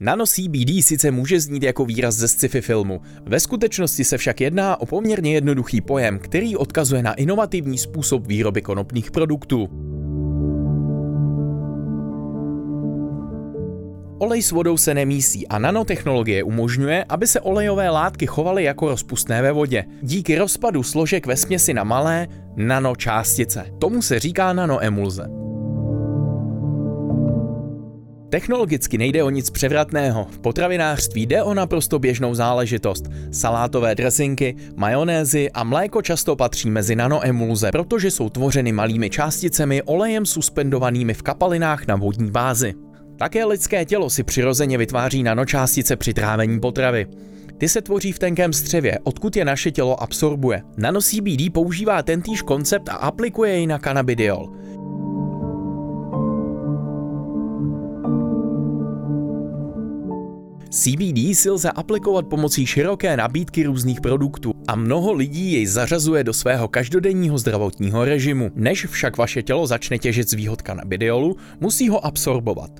Nano CBD sice může znít jako výraz ze sci-fi filmu, ve skutečnosti se však jedná o poměrně jednoduchý pojem, který odkazuje na inovativní způsob výroby konopných produktů. Olej s vodou se nemísí a nanotechnologie umožňuje, aby se olejové látky chovaly jako rozpustné ve vodě. Díky rozpadu složek ve směsi na malé nanočástice. Tomu se říká nanoemulze. Technologicky nejde o nic převratného. V potravinářství jde o naprosto běžnou záležitost. Salátové dresinky, majonézy a mléko často patří mezi nanoemulze, protože jsou tvořeny malými částicemi olejem suspendovanými v kapalinách na vodní bázi. Také lidské tělo si přirozeně vytváří nanočástice při trávení potravy. Ty se tvoří v tenkém střevě, odkud je naše tělo absorbuje. Nano CBD používá tentýž koncept a aplikuje jej na cannabidiol. CBD si lze aplikovat pomocí široké nabídky různých produktů a mnoho lidí jej zařazuje do svého každodenního zdravotního režimu. Než však vaše tělo začne těžit z výhod cannabidiolu, musí ho absorbovat.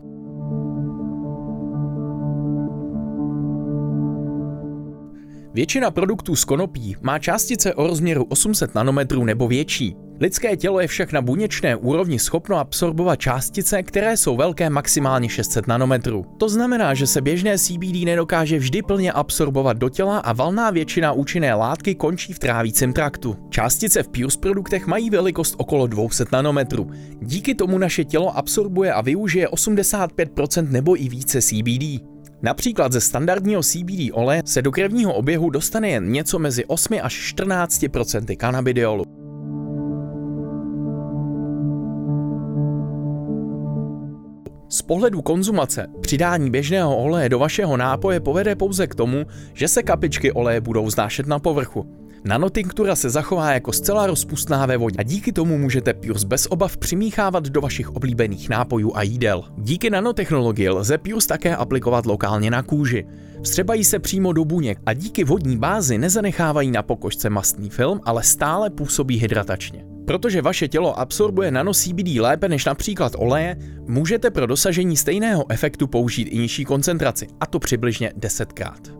Většina produktů z konopí má částice o rozměru 800 nanometrů nebo větší. Lidské tělo je však na buněčné úrovni schopno absorbovat částice, které jsou velké maximálně 600 nanometrů. To znamená, že se běžné CBD nedokáže vždy plně absorbovat do těla a valná většina účinné látky končí v trávícím traktu. Částice v Pure produktech mají velikost okolo 200 nanometrů. Díky tomu naše tělo absorbuje a využije 85% nebo i více CBD. Například ze standardního CBD oleje se do krevního oběhu dostane jen něco mezi 8 až 14% cannabidiolu. Z pohledu konzumace přidání běžného oleje do vašeho nápoje povede pouze k tomu, že se kapičky oleje budou znášet na povrchu. Nanotinktura se zachová jako zcela rozpustná ve vodě a díky tomu můžete Pures bez obav přimíchávat do vašich oblíbených nápojů a jídel. Díky nanotechnologii lze Pures také aplikovat lokálně na kůži. Vstřebají se přímo do buněk a díky vodní bázi nezanechávají na pokožce mastný film, ale stále působí hydratačně. Protože vaše tělo absorbuje nano CBD lépe než například oleje, můžete pro dosažení stejného efektu použít i nižší koncentraci, a to přibližně 10krát.